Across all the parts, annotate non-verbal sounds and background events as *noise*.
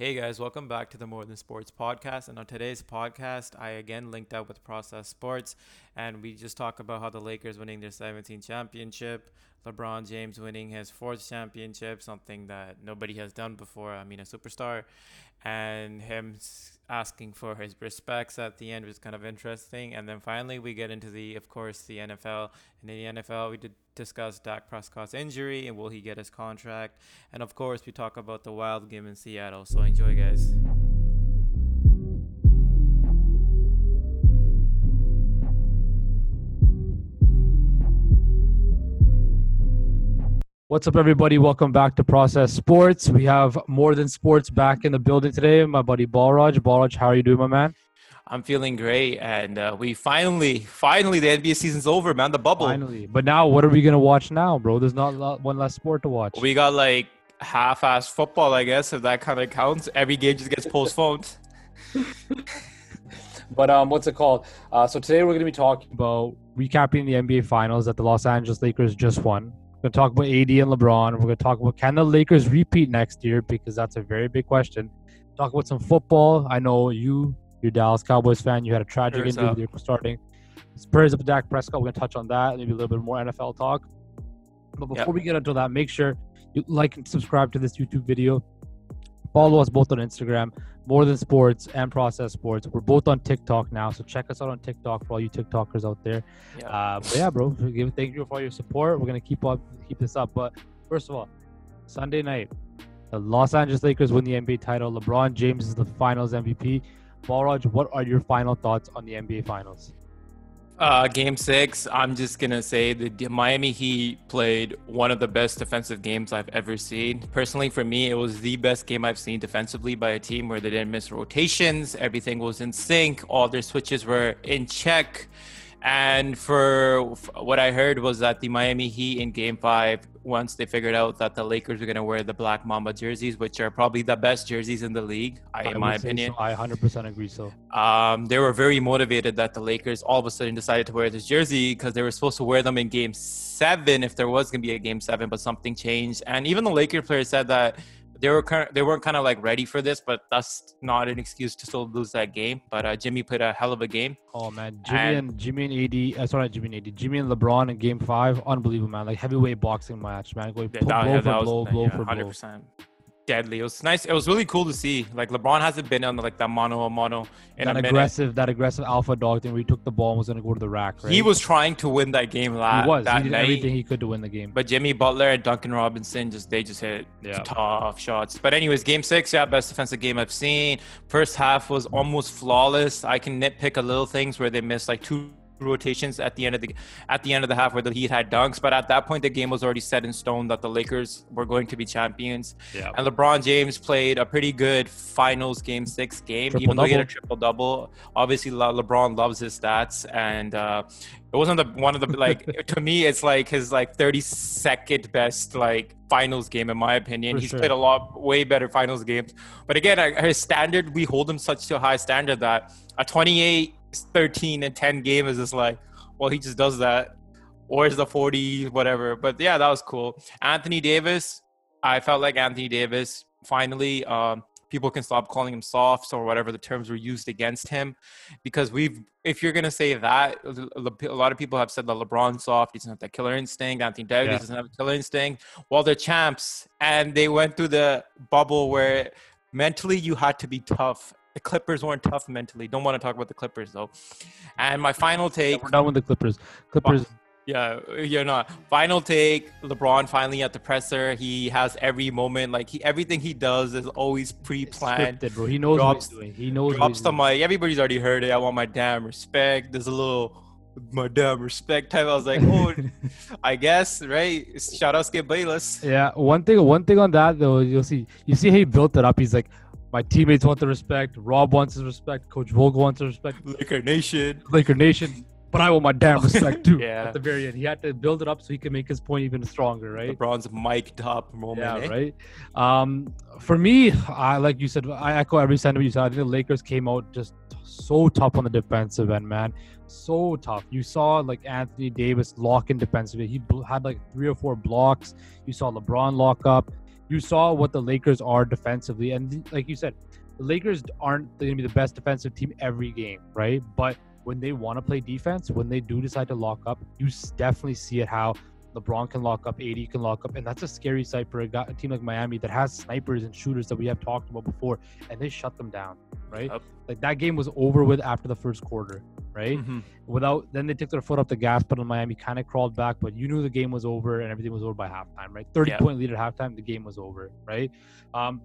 Hey guys, welcome back to the More Than Sports podcast. And on today's podcast, I again linked up with Process Sports, and we just talk about how the Lakers winning their 17th championship, LeBron James winning his fourth championship, something that nobody has done before. I mean, a superstar, and him asking for his respects at the end was kind of interesting. And then finally, we get into the, of course, the NFL. And in the NFL, we did discuss Dak Prescott's injury and will he get his contract. And of course, we talk about the wild game in Seattle. So enjoy, guys. What's up, everybody? Welcome back to Process Sports. We have more than sports back in the building today. My buddy Balraj. Balraj, how are you doing, my man? I'm feeling great, and uh, we finally, finally, the NBA season's over, man. The bubble. Finally, but now what are we gonna watch now, bro? There's not one last sport to watch. We got like half-ass football, I guess, if that kind of counts. Every game just gets postponed. *laughs* but um, what's it called? Uh, so today we're gonna be talking about recapping the NBA Finals that the Los Angeles Lakers just won. We're gonna talk about AD and LeBron. We're gonna talk about can the Lakers repeat next year because that's a very big question. Talk about some football. I know you, you're Dallas Cowboys fan. You had a tragic Spurs injury up. with your starting. Spurs up Dak Prescott. We're gonna touch on that. Maybe a little bit more NFL talk. But before yep. we get into that, make sure you like and subscribe to this YouTube video. Follow us both on Instagram, More Than Sports and Process Sports. We're both on TikTok now, so check us out on TikTok for all you TikTokers out there. Yeah, uh, but yeah bro. Thank you for all your support. We're gonna keep up, keep this up. But first of all, Sunday night, the Los Angeles Lakers win the NBA title. LeBron James is the Finals MVP. Balraj, what are your final thoughts on the NBA Finals? Uh, game six, I'm just gonna say the Miami Heat played one of the best defensive games I've ever seen. Personally, for me, it was the best game I've seen defensively by a team where they didn't miss rotations, everything was in sync, all their switches were in check. And for what I heard was that the Miami Heat in Game Five, once they figured out that the Lakers were going to wear the Black Mamba jerseys, which are probably the best jerseys in the league, I, in my opinion. So. I 100% agree. So, um, they were very motivated that the Lakers all of a sudden decided to wear this jersey because they were supposed to wear them in Game Seven if there was going to be a Game Seven, but something changed. And even the Lakers players said that they were kind of, they weren't kind of like ready for this, but that's not an excuse to still lose that game. But uh, Jimmy played a hell of a game. Oh man, Jimmy and, and Jimmy and AD, uh, sorry, Jimmy and AD, Jimmy and LeBron in Game Five, unbelievable man, like heavyweight boxing match, man, going yeah, blow yeah, for blow, was, blow yeah, for 100%. blow deadly. It was nice. It was really cool to see. Like LeBron hasn't been on like that mono a mono in that aggressive, minute. that aggressive alpha dog thing where he took the ball and was going to go to the rack. Right? He was trying to win that game last. He was. That he did night. everything he could to win the game. But Jimmy Butler and Duncan Robinson just they just hit yeah. tough shots. But anyways, game six, yeah, best defensive game I've seen. First half was almost flawless. I can nitpick a little things where they missed like two rotations at the end of the at the end of the half where the Heat had dunks, but at that point the game was already set in stone that the Lakers were going to be champions. Yeah. And LeBron James played a pretty good Finals Game Six game, triple even though he had a triple double. Obviously, Le- LeBron loves his stats, and uh, it wasn't the one of the like *laughs* to me it's like his like 32nd best like finals game in my opinion For he's sure. played a lot way better finals games but again his standard we hold him such to a high standard that a 28 13 and 10 game is just like, well, he just does that. Or is the 40, whatever. But yeah, that was cool. Anthony Davis, I felt like Anthony Davis finally, um, people can stop calling him soft or whatever the terms were used against him because we've if you're going to say that a lot of people have said that lebron soft he doesn't have that killer instinct anthony davis yeah. doesn't have a killer instinct well they're champs and they went through the bubble where mentally you had to be tough the Clippers weren't tough mentally. Don't want to talk about the Clippers though. And my final take. Yeah, we're done with the Clippers. Clippers. Yeah, you're not. Final take. LeBron finally at the presser. He has every moment. Like he, everything he does is always pre-planned. Scripted, bro. He knows drops, what he's doing. He knows. Drops the mic. Everybody's already heard it. I want my damn respect. There's a little my damn respect type. I was like, oh, *laughs* I guess, right? Shout out Skip Bayless. Yeah, one thing, one thing on that though, you'll see, you see how he built it up. He's like, my teammates want the respect. Rob wants his respect. Coach Vogel wants the respect. Laker Nation. Laker Nation. But I want my damn respect too. *laughs* yeah. At the very end, he had to build it up so he could make his point even stronger, right? LeBron's mic'd up moment. Yeah, eh? right. Um, for me, I like you said, I echo every sentiment you said. I think the Lakers came out just so tough on the defensive end, man. So tough. You saw like Anthony Davis lock in defensively. He had like three or four blocks. You saw LeBron lock up you saw what the Lakers are defensively, and like you said, the Lakers aren't going to be the best defensive team every game, right? But when they want to play defense, when they do decide to lock up, you definitely see it how LeBron can lock up, AD can lock up, and that's a scary sight for a, guy, a, team like Miami that has snipers and shooters that we have talked about before, and they shut them down, right? Yep. Like that game was over with after the first quarter, right? Mm-hmm. Without then they took their foot off the gas pedal. Miami kind of crawled back, but you knew the game was over and everything was over by halftime, right? Thirty yep. point lead at halftime, the game was over, right? Um,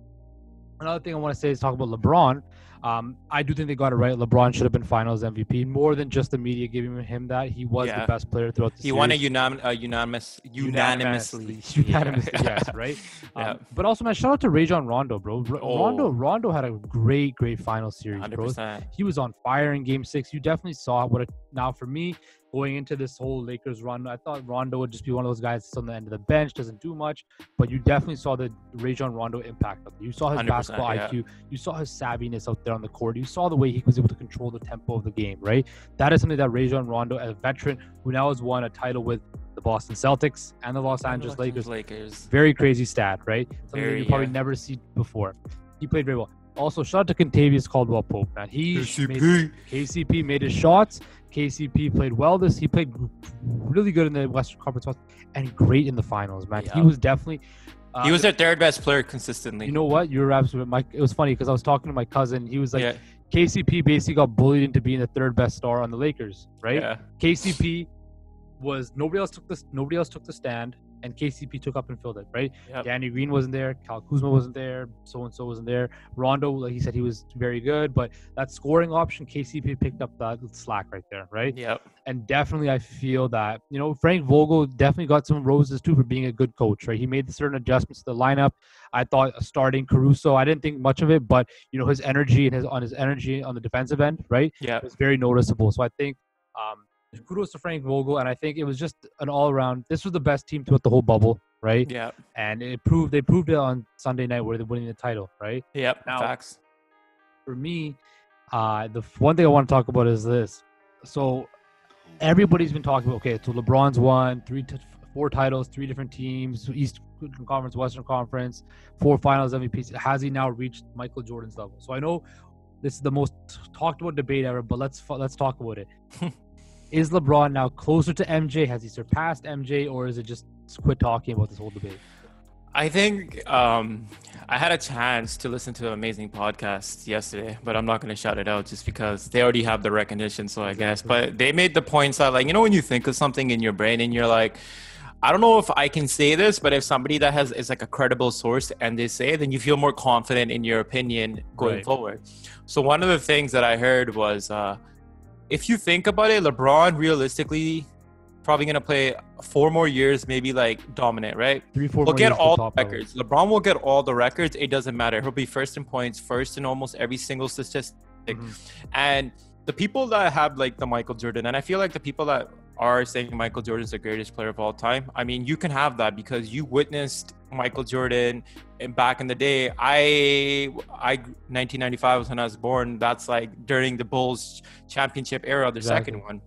another thing I want to say is talk about LeBron. Um, I do think they got it right. LeBron should have been Finals MVP more than just the media giving him that. He was yeah. the best player throughout the season. he series. won a unanim- uh, unanimous, unanimously, unanimously, *laughs* yes, right. *laughs* Um, yeah. But also, man, shout out to Rajon Rondo, bro. R- oh. Rondo, Rondo had a great, great final series, 100%. bro. He was on fire in Game Six. You definitely saw what. A, now, for me, going into this whole Lakers run, I thought Rondo would just be one of those guys that's on the end of the bench, doesn't do much, but you definitely saw the Rajon Rondo impact. You saw his basketball yeah. IQ, you saw his savviness out there on the court, you saw the way he was able to control the tempo of the game, right? That is something that Rajon Rondo, as a veteran who now has won a title with the Boston Celtics and the Los and Angeles the Lakers. Lakers. Very crazy stat, right? Something very, that you probably yeah. never see before. He played very well. Also, shout out to Kentavious Caldwell Pope, man. He KCP. Made, KCP made his shots. KCP played well. This he played really good in the Western Conference and great in the finals, man. Yeah. He was definitely. Uh, he was their third best player consistently. You know what? You're absolutely. Mike. It was funny because I was talking to my cousin. He was like, yeah. KCP basically got bullied into being the third best star on the Lakers, right? Yeah. KCP was nobody else took this. Nobody else took the stand and KCP took up and filled it, right? Yep. Danny Green wasn't there, Kyle Kuzma wasn't there, so and so wasn't there. Rondo, like he said, he was very good, but that scoring option, KCP picked up that slack right there, right? Yep. And definitely, I feel that you know Frank Vogel definitely got some roses too for being a good coach, right? He made certain adjustments to the lineup. I thought starting Caruso, I didn't think much of it, but you know his energy and his on his energy on the defensive end, right? Yeah, was very noticeable. So I think. Um, kudos to Frank Vogel, and I think it was just an all around. This was the best team throughout the whole bubble, right? Yeah. And it proved they proved it on Sunday night where they're winning the title, right? Yep. Now, facts. For me, uh, the one thing I want to talk about is this. So everybody's been talking about okay, so LeBron's won three, t- four titles, three different teams, East Conference, Western Conference, four Finals MVPs. Has he now reached Michael Jordan's level? So I know this is the most talked about debate ever, but let's let's talk about it. *laughs* is LeBron now closer to MJ? Has he surpassed MJ, or is it just quit talking about this whole debate? I think um, I had a chance to listen to an amazing podcast yesterday, but I'm not going to shout it out just because they already have the recognition. So I guess, but they made the points that, like, you know, when you think of something in your brain and you're like, I don't know if I can say this, but if somebody that has is like a credible source and they say, it, then you feel more confident in your opinion going right. forward. So one of the things that I heard was. Uh, if you think about it, LeBron realistically probably gonna play four more years, maybe like dominant, right? Three, four. We'll get all the records. Level. LeBron will get all the records. It doesn't matter. He'll be first in points, first in almost every single statistic, mm-hmm. and the people that have like the Michael Jordan, and I feel like the people that are saying Michael Jordan is the greatest player of all time. I mean, you can have that because you witnessed Michael Jordan and back in the day. I I 1995 was when I was born. That's like during the Bulls championship era, the exactly. second one.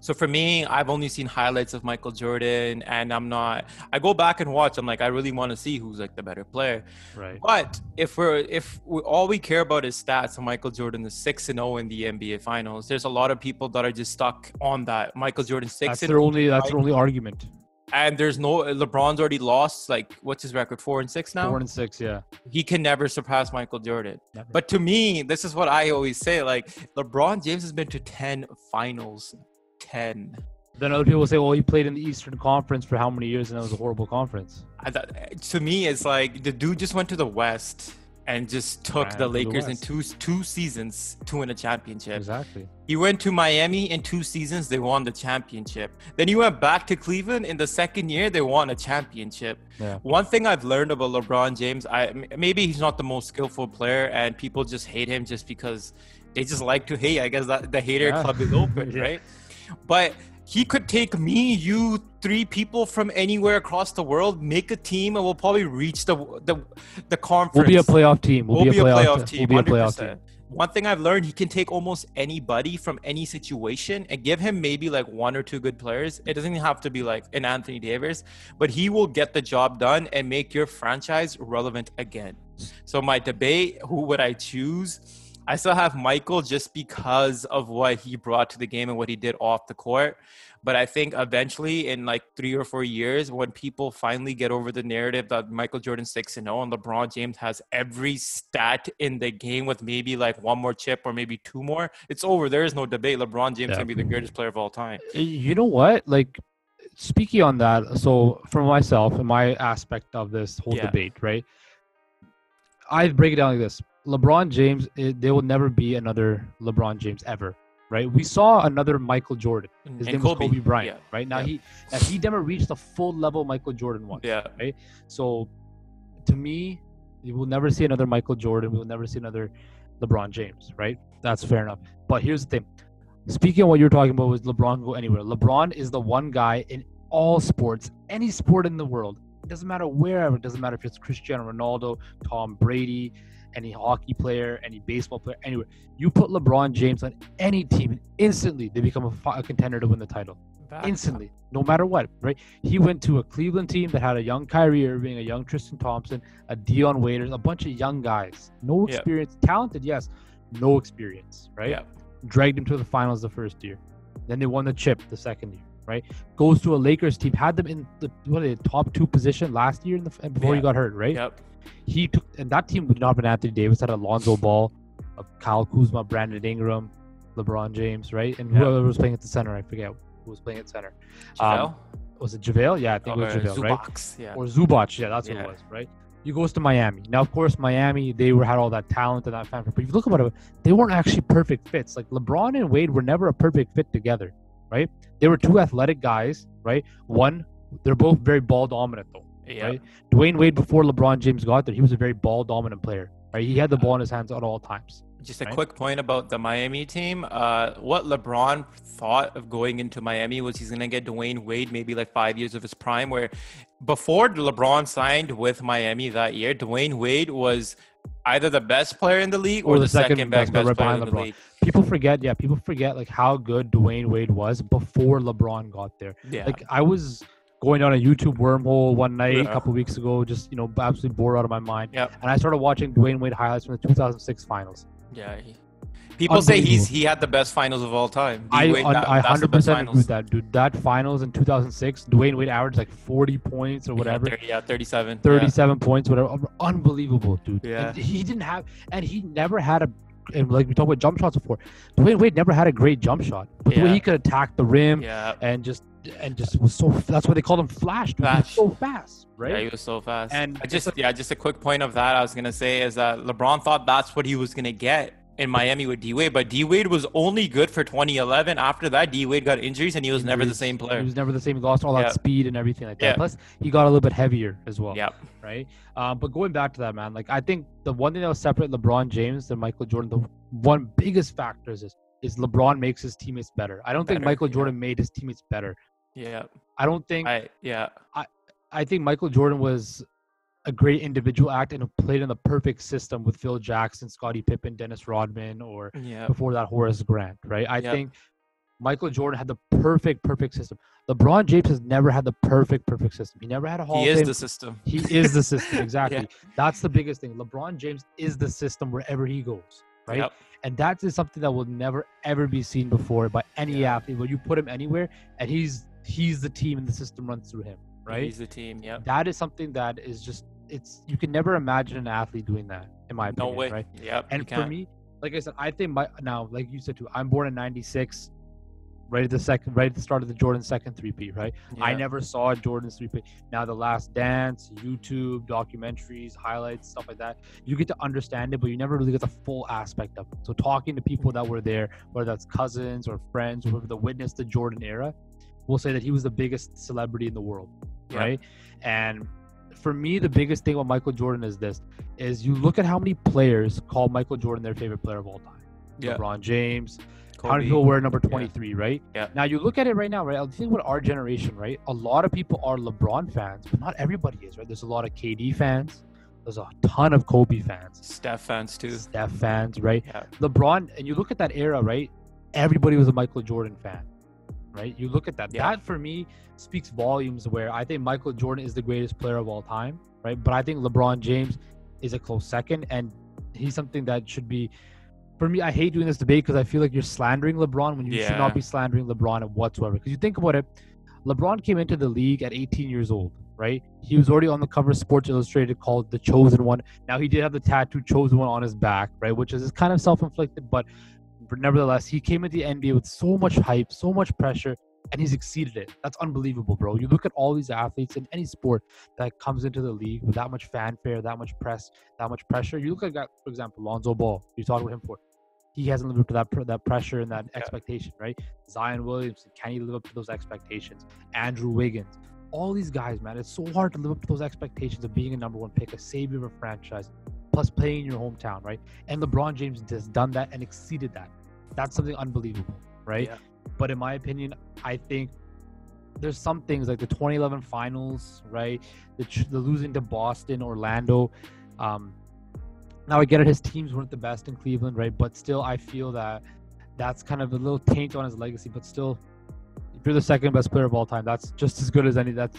So for me, I've only seen highlights of Michael Jordan, and I'm not. I go back and watch. I'm like, I really want to see who's like the better player. Right. But if we're if we, all we care about is stats, and Michael Jordan is six and zero oh in the NBA Finals, there's a lot of people that are just stuck on that. Michael Jordan six. That's their oh, only. That's their only argument. And there's no LeBron's already lost like what's his record four and six now. Four and six, yeah. He can never surpass Michael Jordan. Never. But to me, this is what I always say: like LeBron James has been to ten finals, ten. Then other people say, "Well, he played in the Eastern Conference for how many years, and that was a horrible conference." Thought, to me, it's like the dude just went to the West and just took the Lakers the in two two seasons to win a championship. Exactly. He went to Miami in two seasons, they won the championship. Then he went back to Cleveland in the second year, they won a championship. Yeah. One thing I've learned about LeBron James, I maybe he's not the most skillful player, and people just hate him just because they just like to hate. I guess that the hater yeah. club is open, *laughs* yeah. right? But he could take me, you, three people from anywhere across the world, make a team, and we'll probably reach the the the conference. We'll be a playoff team. We'll, we'll be, a playoff, playoff team. We'll be a playoff team. one thing I've learned, he can take almost anybody from any situation and give him maybe like one or two good players. It doesn't have to be like an Anthony Davis, but he will get the job done and make your franchise relevant again. So my debate, who would I choose? I still have Michael just because of what he brought to the game and what he did off the court. But I think eventually, in like three or four years, when people finally get over the narrative that Michael Jordan six and zero oh and LeBron James has every stat in the game with maybe like one more chip or maybe two more, it's over. There is no debate. LeBron James yeah. can be the greatest player of all time. You know what? Like speaking on that, so for myself and my aspect of this whole yeah. debate, right? I break it down like this: LeBron James, it, there will never be another LeBron James ever right? We saw another Michael Jordan. His and name Kobe. was Kobe Bryant, yeah. right? Now yeah. he and he never reached the full level Michael Jordan once. Yeah. Right. So to me, we will never see another Michael Jordan. We will never see another LeBron James, right? That's fair enough. But here's the thing. Speaking of what you're talking about was LeBron go anywhere. LeBron is the one guy in all sports, any sport in the world. It doesn't matter wherever. It doesn't matter if it's Cristiano Ronaldo, Tom Brady, any hockey player, any baseball player, anywhere. You put LeBron James on any team, and instantly they become a, a contender to win the title. instantly, no matter what, right? He went to a Cleveland team that had a young Kyrie Irving, a young Tristan Thompson, a Dion Waiters, a bunch of young guys, no experience, talented, yes, no experience, right? Dragged him to the finals the first year. Then they won the chip the second year, right? Goes to a Lakers team, had them in the what the top two position last year in the, before he got hurt, right? Yep he took, and that team would not have been Anthony Davis, had Alonzo Ball, Kyle Kuzma, Brandon Ingram, LeBron James, right? And whoever was playing at the center, I forget who was playing at center. Um, was it JaVale? Yeah, I think it was JaVale, right? Yeah. Or Zubac, yeah, that's yeah. what it was, right? He goes to Miami. Now, of course, Miami, they were had all that talent and that fan. But if you look about it, they weren't actually perfect fits. Like LeBron and Wade were never a perfect fit together, right? They were two athletic guys, right? One, they're both very ball dominant though. Yeah. Right? Dwyane Wade before LeBron James got there, he was a very ball dominant player. Right? He had the ball in his hands at all times. Just a right? quick point about the Miami team. Uh, what LeBron thought of going into Miami was he's going to get Dwyane Wade maybe like five years of his prime. Where before LeBron signed with Miami that year, Dwyane Wade was either the best player in the league or, or the, the, second, second best, best, best player in the LeBron. league. People forget, yeah, people forget like how good Dwyane Wade was before LeBron got there. Yeah. Like I was going down a YouTube wormhole one night yeah. a couple weeks ago, just you know, absolutely bored out of my mind. Yep. And I started watching Dwyane Wade highlights from the 2006 finals. Yeah. He, people say he's he had the best finals of all time. I Wade, that, I 100% agree with that, dude. That finals in 2006, Dwyane Wade averaged like 40 points or whatever. Yeah, 30, yeah 37. 37 yeah. points, whatever. Unbelievable, dude. Yeah. And he didn't have, and he never had a and like we talked about jump shots before, Dwyane Wade never had a great jump shot. But yeah. the way he could attack the rim yeah. and just and just was so that's why they called him Flash. Dude. Flash. so fast, right? Yeah, he was so fast. And I just yeah, just a quick point of that I was gonna say is that LeBron thought that's what he was gonna get in Miami with D Wade, but D Wade was only good for 2011. After that, D Wade got injuries and he was injuries. never the same player. He was never the same. He lost all that speed and everything like that. Yeah. Plus, he got a little bit heavier as well. Yeah. Right. Um, but going back to that, man, like I think the one thing that will separate LeBron James and Michael Jordan, the one biggest factor is is LeBron makes his teammates better. I don't better, think Michael Jordan made his teammates better. Yeah. I don't think. I yeah. I I think Michael Jordan was a great individual act and played in the perfect system with Phil Jackson, Scottie Pippen, Dennis Rodman, or yep. before that Horace Grant, right? I yep. think Michael Jordan had the perfect, perfect system. LeBron James has never had the perfect, perfect system. He never had a Hall. He is the system. He is the system, *laughs* exactly. yeah. That's the biggest thing. LeBron James is the system wherever he goes, right? Yep. And that is something that will never ever be seen before by any yeah. athlete. Where you put him anywhere, and he's he's the team, and the system runs through him right? He's the team. Yeah. That is something that is just it's you can never imagine an athlete doing that in my opinion. No way. Right. Yep. And for me, like I said, I think my now, like you said too, I'm born in '96, right at the second, right at the start of the Jordan second three-peat. Right. Yeah. I never saw Jordan's three-peat. Now the Last Dance, YouTube documentaries, highlights, stuff like that. You get to understand it, but you never really get the full aspect of it. So talking to people that were there, whether that's cousins or friends, whoever the witness the Jordan era, will say that he was the biggest celebrity in the world. Yeah. Right. And for me, the biggest thing about Michael Jordan is this: is you look at how many players call Michael Jordan their favorite player of all time. Yeah. LeBron James. Kobe. How many people wear number 23, yeah. right? Yeah. Now you look at it right now, right? I think with our generation, right? A lot of people are LeBron fans, but not everybody is, right? There's a lot of KD fans, There's a ton of Kobe fans. Steph fans too. Steph fans, right? Yeah. LeBron, and you look at that era, right? Everybody was a Michael Jordan fan, right? You look at that. Yeah. That for me speaks volumes. Where I think Michael Jordan is the greatest player of all time, right? But I think LeBron James is a close second, and he's something that should be. For me, I hate doing this debate because I feel like you're slandering LeBron when you yeah. should not be slandering LeBron whatsoever. Because you think about it, LeBron came into the league at 18 years old, right? He was already on the cover of Sports Illustrated called The Chosen One. Now he did have the tattoo Chosen One on his back, right? Which is kind of self-inflicted, but nevertheless, he came into the NBA with so much hype, so much pressure, and he's exceeded it. That's unbelievable, bro. You look at all these athletes in any sport that comes into the league with that much fanfare, that much press, that much pressure. You look at, for example, Lonzo Ball. You talked about him for. He hasn't lived up to that that pressure and that yeah. expectation, right? Zion Williamson, can he live up to those expectations? Andrew Wiggins, all these guys, man. It's so hard to live up to those expectations of being a number one pick, a savior of a franchise, plus playing in your hometown, right? And LeBron James has done that and exceeded that. That's something unbelievable, right? Yeah. But in my opinion, I think there's some things like the 2011 finals, right? The, the losing to Boston, Orlando. Um, now I get it, his teams weren't the best in Cleveland, right? But still, I feel that that's kind of a little taint on his legacy. But still, if you're the second best player of all time, that's just as good as any. That's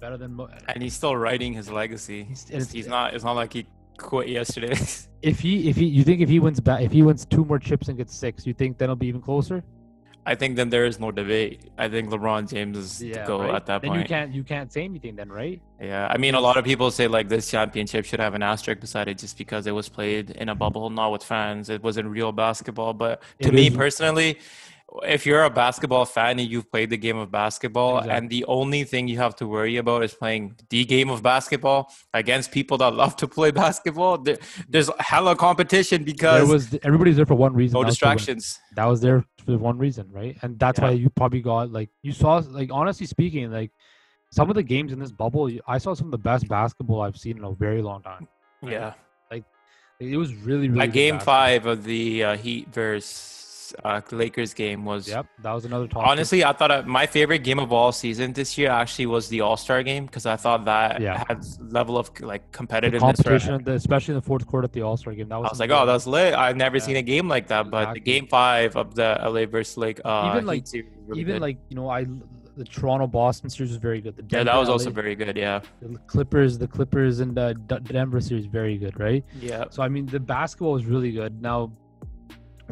better than. And he's still writing his legacy. He's, he's not. It's not like he quit yesterday. *laughs* if he, if he, you think if he wins back, if he wins two more chips and gets six, you think then it'll be even closer? I think then there is no debate. I think LeBron James is yeah, go right? at that then point. you can't you can't say anything then, right? Yeah, I mean, a lot of people say like this championship should have an asterisk beside it just because it was played in a bubble, not with fans. It wasn't real basketball. But to it me is. personally, if you're a basketball fan and you've played the game of basketball exactly. and the only thing you have to worry about is playing the game of basketball against people that love to play *laughs* basketball there, there's hella competition because there was everybody's there for one reason no distractions. That was there for one reason right? And that's yeah. why you probably got like you saw like honestly speaking like some of the games in this bubble i saw some of the best basketball i've seen in a very long time yeah. Like it was really really like game five of the uh, heat versus uh, Lakers game was. Yep, that was another topic. Honestly, I thought uh, my favorite game of all season this year actually was the All Star game because I thought that yeah. had level of like competitiveness. The competition, the, especially in the fourth quarter at the All Star game. That was. I was like, oh, that's lit. I've never yeah. seen a game like that. But exactly. the game five of the LA versus like uh, even like really even good. like you know I the Toronto Boston series was very good. The Denver, yeah, that was LA, also very good. Yeah, the Clippers, the Clippers and the Denver series very good, right? Yeah. So I mean, the basketball was really good. Now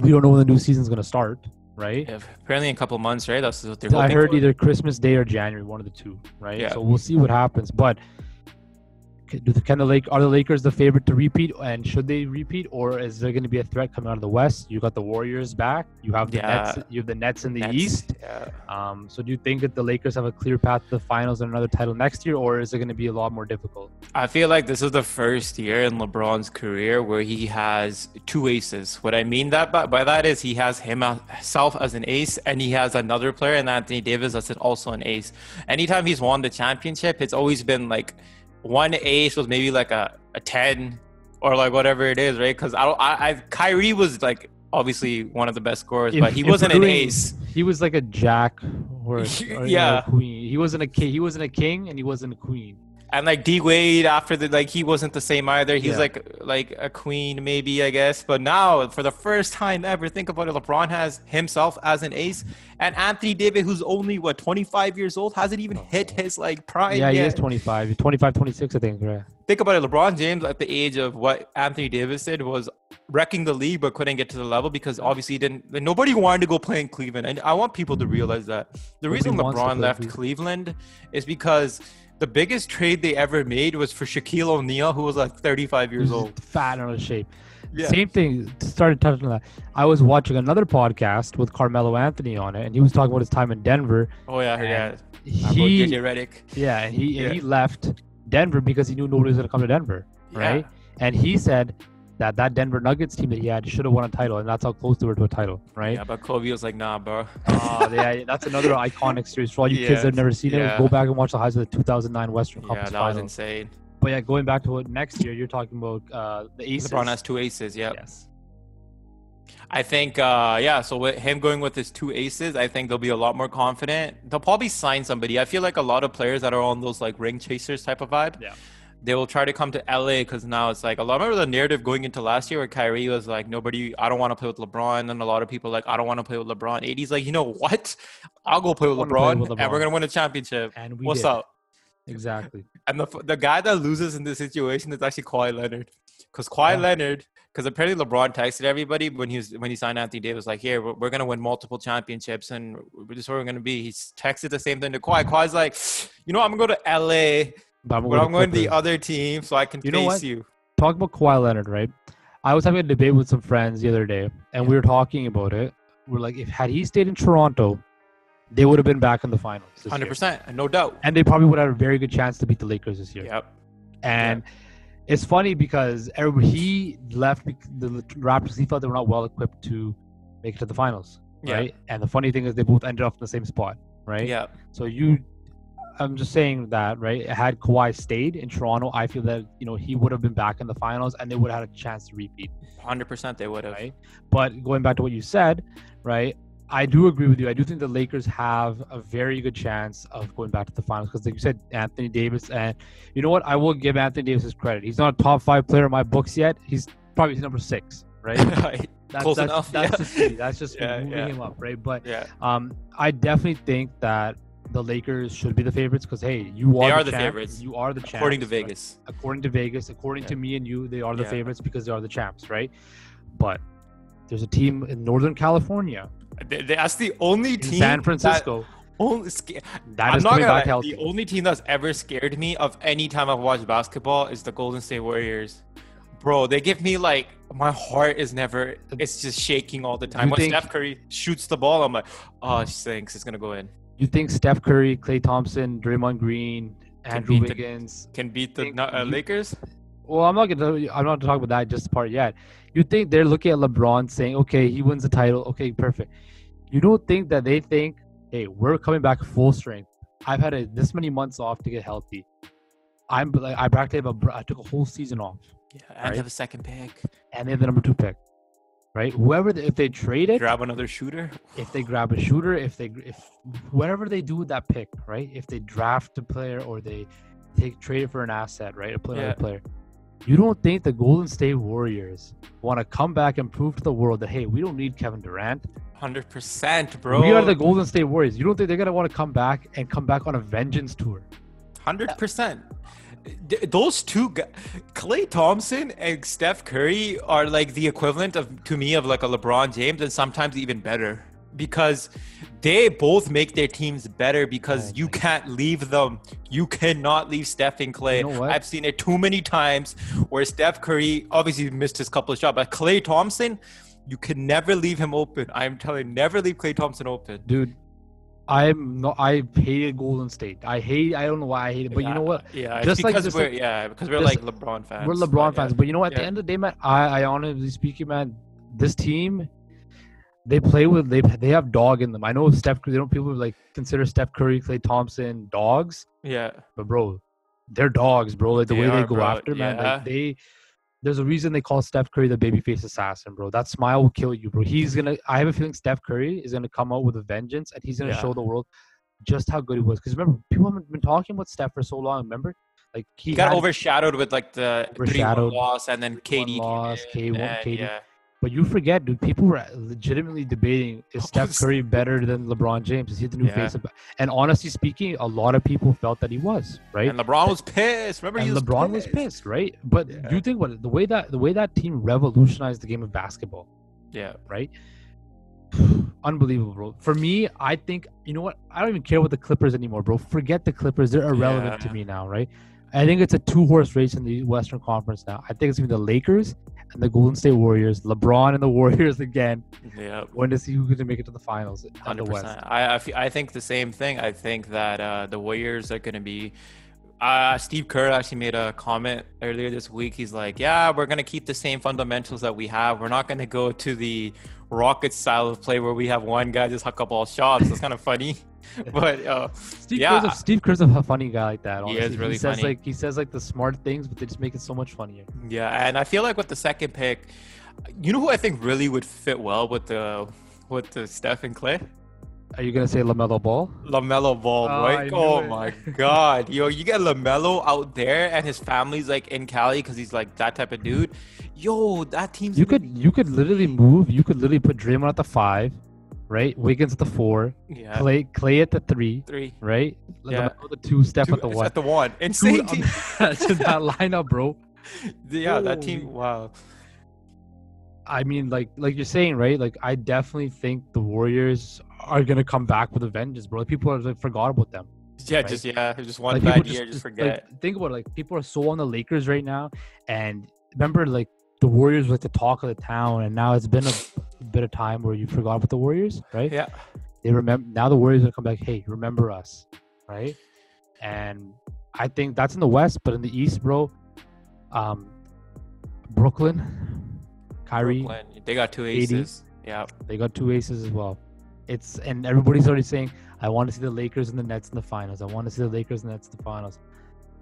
we don't know when the new season's gonna start right? Yeah, apparently in a couple months, right? That's what they're. I heard for. either Christmas Day or January, one of the two, right? Yeah. So we'll see what happens. But can the kind of Lake are the Lakers the favorite to repeat, and should they repeat, or is there going to be a threat coming out of the West? You got the Warriors back. You have the yeah. Nets. You have the Nets in the Nets, East. Yeah. Um, so do you think that the Lakers have a clear path to the finals and another title next year, or is it going to be a lot more difficult? I feel like this is the first year in LeBron's career where he has two aces. What I mean that by, by that is he has himself as an ace, and he has another player, and Anthony Davis as also an ace. Anytime he's won the championship, it's always been like one ace was maybe like a, a 10 or like whatever it is, right? Because I don't, I, I, Kyrie was like obviously one of the best scorers, if, but he wasn't an ace. He was like a jack or, *laughs* or yeah, queen. He wasn't a king. He wasn't a king, and he wasn't a queen. And like D Wade after the like he wasn't the same either. He's yeah. like like a queen maybe I guess. But now for the first time ever, think about it. LeBron has himself as an ace, and Anthony Davis, who's only what 25 years old, hasn't even oh. hit his like prime. Yeah, he is 25. 25, 26, I think. Right. Think about it. LeBron James at the age of what Anthony Davis did was wrecking the league, but couldn't get to the level because obviously he didn't. Nobody wanted to go play in Cleveland, and I want people to realize that the reason LeBron left Cleveland is because the biggest trade they ever made was for Shaquille O'Neal, who was like 35 years old, fat and out of shape. Yeah. Same thing. Started touching on that. I was watching another podcast with Carmelo Anthony on it, and he was talking about his time in Denver. Oh yeah, yeah. He, JJ Redick. Yeah, and he yeah. And he left Denver because he knew nobody was gonna come to Denver, right? Yeah. And he said that that Denver Nuggets team that he had should have won a title, and that's how close they were to a title, right? Yeah, but Kobe was like, "Nah, bro." *laughs* uh, yeah, that's another *laughs* iconic series for all you yeah, kids that have never seen yeah. it. Go back and watch the highs of the 2009 Western Conference Yeah, that was insane. But yeah, going back to what next year, you're talking about uh, the aces. LeBron has two aces. Yep. Yes. I think, uh, yeah. So with him going with his two aces, I think they'll be a lot more confident. They'll probably sign somebody. I feel like a lot of players that are on those like ring chasers type of vibe. Yeah they will try to come to LA because now it's like a lot. Remember the narrative going into last year where Kyrie was like, nobody, I don't want to play with LeBron, and a lot of people like, I don't want to play with LeBron. AD's like, you know what? I'll go play with, LeBron, play with LeBron, and we're gonna win a championship. And we what's did. up? Exactly. *laughs* And the the guy that loses in this situation is actually Kawhi Leonard, because Kawhi yeah. Leonard, because apparently LeBron texted everybody when he was when he signed Anthony Davis, like, here we're, we're gonna win multiple championships, and this is where we're gonna be. He texted the same thing to Kawhi. Kawhi's like, you know, I'm gonna go to LA but I'm, but I'm going to the other team so I can you face you. Talk about Kawhi Leonard, right? I was having a debate with some friends the other day, and we were talking about it. We're like, if had he stayed in Toronto, they would have been back in the finals. Hundred percent, no doubt. And they probably would have a very good chance to beat the Lakers this year. Yep. And yep. it's funny because he left the Raptors. He felt they were not well equipped to make it to the finals, right? And the funny thing is, they both ended up in the same spot, right? Yeah. So you I'm just saying that, right? Had Kawhi stayed in Toronto, I feel that you know he would have been back in the finals and they would have had a chance to repeat. Hundred percent, they would have. Right? But going back to what you said, right? I do agree with you. I do think the Lakers have a very good chance of going back to the finals because, like you said, Anthony Davis, and you know what? I will give Anthony Davis his credit. He's not a top five player in my books yet. He's probably number six, right? *laughs* that's, Close that's, enough. That's, yeah. just, that's just *laughs* yeah, moving yeah. him up, right? But yeah. um, I definitely think that the Lakers should be the favorites because hey, you are, they are the, the favorites. You are the champs. According to Vegas. Right? According to Vegas, according yeah. to me and you, they are the yeah. favorites because they are the champs, right? But there's a team in Northern California. That's the only team. San Francisco. Only sca- that I'm not gonna lie, The only team that's ever scared me of any time I've watched basketball is the Golden State Warriors. Bro, they give me like my heart is never. It's just shaking all the time. You when think, Steph Curry shoots the ball, I'm like, oh, thanks, it's gonna go in. You think Steph Curry, Klay Thompson, Draymond Green, Andrew can Wiggins the, can beat the uh, Lakers? Well, I'm not gonna. I'm not talking about that just part yet. You think they're looking at LeBron saying, "Okay, he wins the title. Okay, perfect." You don't think that they think, "Hey, we're coming back full strength. I've had a, this many months off to get healthy. I'm like, I practically have a, I took a whole season off. Yeah, and right? have a second pick, and they have the number two pick right? Whoever if they trade it, grab another shooter. If they grab a shooter, if they if whatever they do with that pick, right? If they draft a player or they take trade it for an asset, right? A player, yeah. player. You don't think the Golden State Warriors want to come back and prove to the world that hey, we don't need Kevin Durant. Hundred percent, bro. We are the Golden State Warriors. You don't think they're gonna want to come back and come back on a vengeance tour? Hundred percent those two guys, Klay Thompson and Steph Curry are like the equivalent of to me of like a LeBron James and sometimes even better because they both make their teams better because oh you can't God. leave them. You cannot leave Steph and Klay. You know I've seen it too many times where Steph Curry obviously missed his couple of shots, but Klay Thompson, you can never leave him open. I'm telling you, never leave Klay Thompson open. Dude, I'm not. I hated Golden State. I hate. I don't know why I hate it, but yeah, you know what? Yeah, just like we're like, yeah, because we're like LeBron fans. We're LeBron but, fans, yeah. but you know what? At yeah. the end of the day, man, I, I honestly speaking, man, this team, they play with they they have dog in them. I know Steph. They don't people like consider Steph Curry, Klay Thompson dogs. Yeah, but bro, they're dogs, bro. Like the they way are, they go bro. after, man. Like they there's a reason they call Steph Curry the babyface assassin, bro. That smile will kill you, bro. He's gonna. I have a feeling Steph Curry is gonna come out with a vengeance, and he's gonna yeah. show the world just how good he was. Because remember, people haven't been talking about Steph for so long. Remember, like he, he got overshadowed with like the three loss, and then KD loss, K one, KD. Yeah. But you forget, dude. People were legitimately debating: Is Steph Curry better than LeBron James? Is he the new yeah. face of? And honestly speaking, a lot of people felt that he was right. And LeBron was pissed. Remember, and was LeBron pissed. was pissed, right? But yeah. you think about it, the way that the way that team revolutionized the game of basketball. Yeah. Right. *sighs* Unbelievable, bro. For me, I think you know what? I don't even care about the Clippers anymore, bro. Forget the Clippers; they're irrelevant yeah. to me now, right? I think it's a two horse race in the Western Conference now. I think it's gonna be the Lakers and the Golden State Warriors, LeBron and the *laughs* Warriors again. Yeah, going to see who's going to make it to the finals. Hundred percent. I, I, I think the same thing. I think that uh, the Warriors are going to be. Uh, Steve Kerr actually made a comment earlier this week. He's like, "Yeah, we're going to keep the same fundamentals that we have. We're not going to go to the Rocket style of play where we have one guy just huck up all shots. It's kind of funny." *laughs* but uh, Steve yeah, Kerr's a, Steve Kerr's a funny guy like that. Honestly. He is really he says funny. like he says like the smart things, but they just make it so much funnier. Yeah, and I feel like with the second pick, you know who I think really would fit well with the with the Steph and Klay? Are you gonna say LaMelo Ball? LaMelo Ball, oh, right? Oh it. my *laughs* god, yo, you get LaMelo out there, and his family's like in Cali because he's like that type of dude. Yo, that team's. You could you could literally move. You could literally put Draymond at the five, right? Wiggins at the four. Yeah. Klay Klay at the three. Three. Right. Yeah. The two. Step two, at the one. At the one. Insane team. *laughs* that lineup, bro. *laughs* Yeah, that team. Wow. I mean, like like you're saying, right? Like I definitely think the Warriors are gonna come back with a vengeance, bro. People are like forgot about them. Yeah, right? just yeah, just one like, bad year, just, just forget. Like, think about it, like people are so on the Lakers right now, and remember like the Warriors were like the talk of the town, and now it's been a, a bit of time where you forgot about the Warriors, right? Yeah. They remember now the Warriors are come back. Hey, remember us, right? And I think that's in the West, but in the East, bro, um, Brooklyn, Kyrie, Brooklyn. they got two aces. Yeah, they got two aces as well. It's and everybody's already saying, I want to see the Lakers and the Nets in the finals. I want to see the Lakers and the Nets in the finals.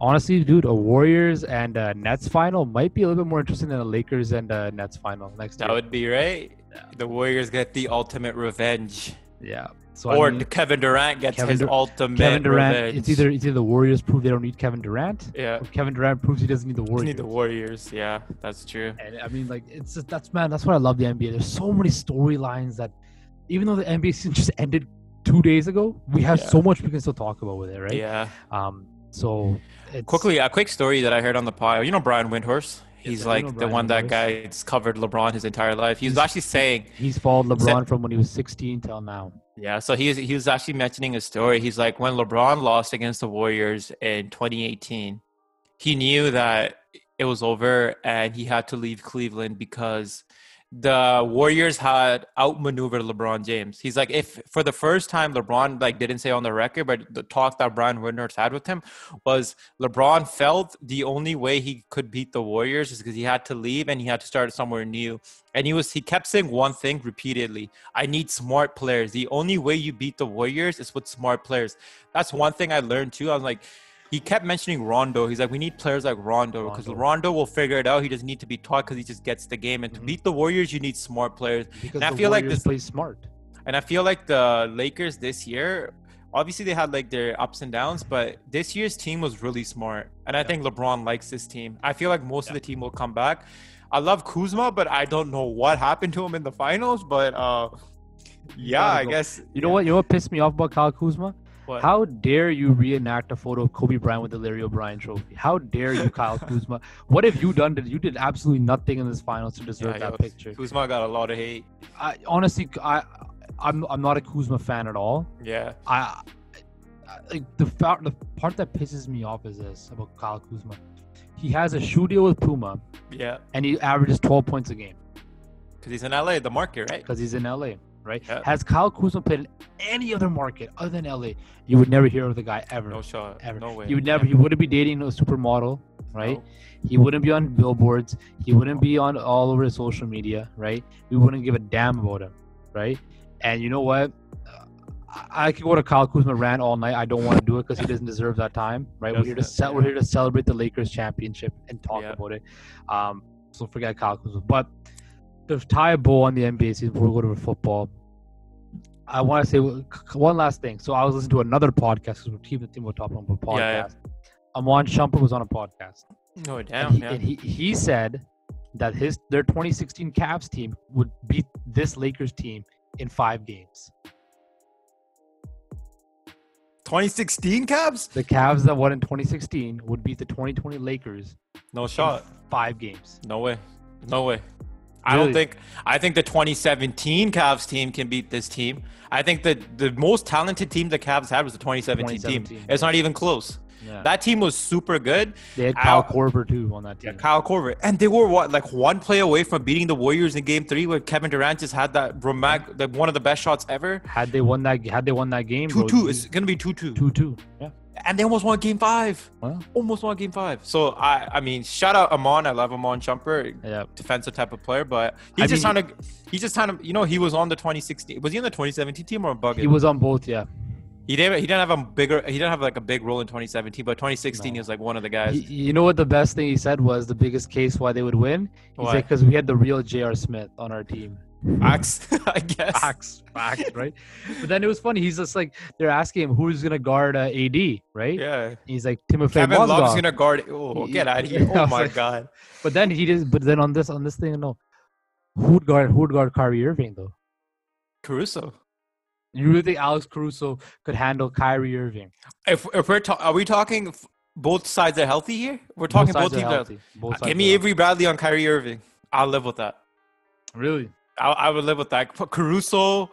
Honestly, dude, a Warriors and a Nets final might be a little bit more interesting than a Lakers and a Nets final next that year. That would be right. The Warriors get the ultimate revenge. Yeah. So or I mean, Kevin Durant gets Kevin his Dur- ultimate Kevin Durant. Revenge. It's either it's either the Warriors prove they don't need Kevin Durant. Yeah. Kevin Durant proves he doesn't need the Warriors. Need the Warriors. Yeah, that's true. And I mean, like, it's just, that's man. That's what I love the NBA. There's so many storylines that, even though the NBA season *laughs* just ended two days ago, we have yeah. so much we can still talk about with it, right? Yeah. Um. So quickly, a quick story that I heard on the pod. You know Brian Windhorst. He's yes, like the one that guy's covered LeBron his entire life. He was actually saying he's followed LeBron said, from when he was 16 till now. Yeah, so he was, he was actually mentioning a story. He's like when LeBron lost against the Warriors in 2018, he knew that it was over and he had to leave Cleveland because the Warriors had outmaneuvered LeBron James. He's like, if for the first time LeBron like didn't say on the record, but the talk that Brian Windhorst had with him was LeBron felt the only way he could beat the Warriors is because he had to leave and he had to start somewhere new. And he was he kept saying one thing repeatedly: I need smart players. The only way you beat the Warriors is with smart players. That's one thing I learned too. I was like he kept mentioning Rondo. He's like, we need players like Rondo because Rondo. Rondo. will figure it out. He doesn't need to be taught because he just gets the game. And to mm-hmm. beat the Warriors, you need smart players. Because and I feel Warriors like this plays smart. And I feel like the Lakers this year, obviously they had like their ups and downs, but this year's team was really smart. And I yeah. think LeBron likes this team. I feel like most yeah. of the team will come back. I love Kuzma, but I don't know what happened to him in the finals. But uh, yeah, I guess. You know what? You know what pissed me off about Kyle Kuzma? What? How dare you reenact a photo of Kobe Bryant with the Larry O'Brien trophy? How dare you, Kyle *laughs* Kuzma? What have you done? you did absolutely nothing in this finals to deserve yeah, that yo, picture. Kuzma got a lot of hate. I honestly, I, I'm I'm not a Kuzma fan at all. Yeah. I, I like the the part that pisses me off is this about Kyle Kuzma. He has a shoe deal with Puma. Yeah. And he averages 12 points a game. Because he's in LA, the market, right? Because he's in LA right? Yeah. Has Kyle Kuzma played in any other market other than LA, you would never hear of the guy ever. No shot. Ever. No way. You would never. He wouldn't be dating a supermodel, right? No. He wouldn't be on billboards. He wouldn't be on all over social media, right? We wouldn't give a damn about him, right? And you know what? I could go to Kyle Kuzma rant all night. I don't want to do it because he *laughs* doesn't deserve that time, right? We're here to we're here to celebrate the Lakers championship and talk yeah. about it. Um, so forget Kyle Kuzma. But to tie a bow on the NBA season before we go to football, I want to say one last thing. So I was listening to another podcast because we're keeping the theme of top number podcast. Yeah, yeah. Iman Shumpert was on a podcast. Oh damn! And he, yeah. and he, he said that his their 2016 Cavs team would beat this Lakers team in five games. 2016 Cavs? The Cavs that won in 2016 would beat the 2020 Lakers. No shot. Five games. No way. No way. I don't think I think the 2017 Cavs team can beat this team. I think that the most talented team the Cavs had was the 2017, 2017 team. It's not even close. Yeah. That team was super good. They had Kyle Korver too on that team. Yeah, Kyle Korver, and they were what like one play away from beating the Warriors in Game Three, where Kevin Durant just had that one of the best shots ever. Had they won that, had they won that game, two two, it's gonna be two two. Two two. Yeah and they almost won game five. Almost won game five. So I, I mean, shout out Iman. I love Iman Shumpert, Yeah, defensive type of player, but he's I just mean, trying to. He's just trying to. You know, he was on the 2016. Was he on the 2017 team or bug? He was on both. Yeah. He didn't. He didn't have a bigger. He didn't have like a big role in 2017, but 2016 no. he was like one of the guys. He, you know what the best thing he said was the biggest case why they would win. He why? said because we had the real J.R. Smith on our team. Facts, *laughs* I guess. Facts, facts, right? But then it was funny. He's just like they're asking him who's gonna guard uh, AD, right? Yeah. He's like Timofey Kevin Mozgov. Love's gonna guard. Oh, get out of here! *laughs* Oh my like- god. But then he just. But then on this on this thing, no, who'd guard who'd guard Kyrie Irving though? Caruso. You really think Alex Caruso could handle Kyrie Irving? If if we're ta- are we talking f- both sides are healthy here? We're talking both, sides are teams. Are, healthy. Both Uh, give me. Avery Bradley on Kyrie Irving. I'll live with that. Really? I, I would live with that. Caruso,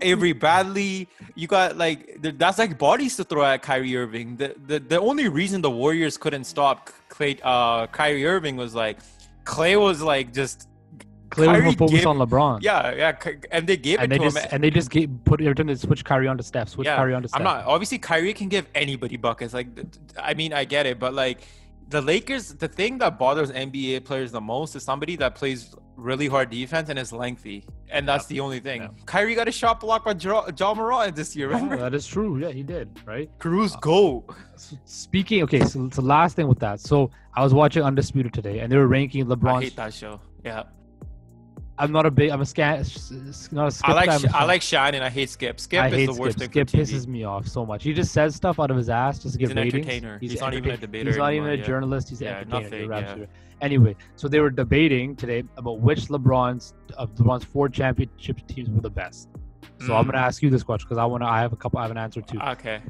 Avery Bradley. You got like that's like bodies to throw at Kyrie Irving. The the, the only reason the Warriors couldn't stop Klay, uh, Kyrie Irving was like Klay was like just Klay was more focused gave- on LeBron. yeah yeah, and they gave And it they to just him. and they just gave, put every time they switch Kyrie on to Steph, switch Yeah, Kyrie on to Steph. I'm not obviously Kyrie can give anybody buckets. Like, th- th- I mean, I get it, but like the Lakers, the thing that bothers NBA players the most is somebody that plays really hard defense and is lengthy, and that's the only thing. Yeah. Kyrie got a shot blocked by Ja Ja Morant this year. Oh, Remember? that is true. Yeah, he did. Right. Cruz uh, go. S- Speaking. Okay. So, so last thing with that. So I was watching Undisputed today, and they were ranking LeBron. I LeBron. hate that show. Yeah, I'm not a big. I'm a scan. Not a skip. I like I'm Sh- I like Shannon. I hate Skip. Skip I is hate the worst Skip. thing Skip pisses me off so much. He just says stuff out of his ass just to get He's an ratings. entertainer. He's not even a debater He's not even a yeah. journalist. He's Yeah, an entertainer. nothing, yeah. Anyway, so they were debating today about which LeBron's of LeBron's four championship teams were the best. So I'm Mm. gonna ask you this question because I want to. I have a couple. I have an answer too. Okay.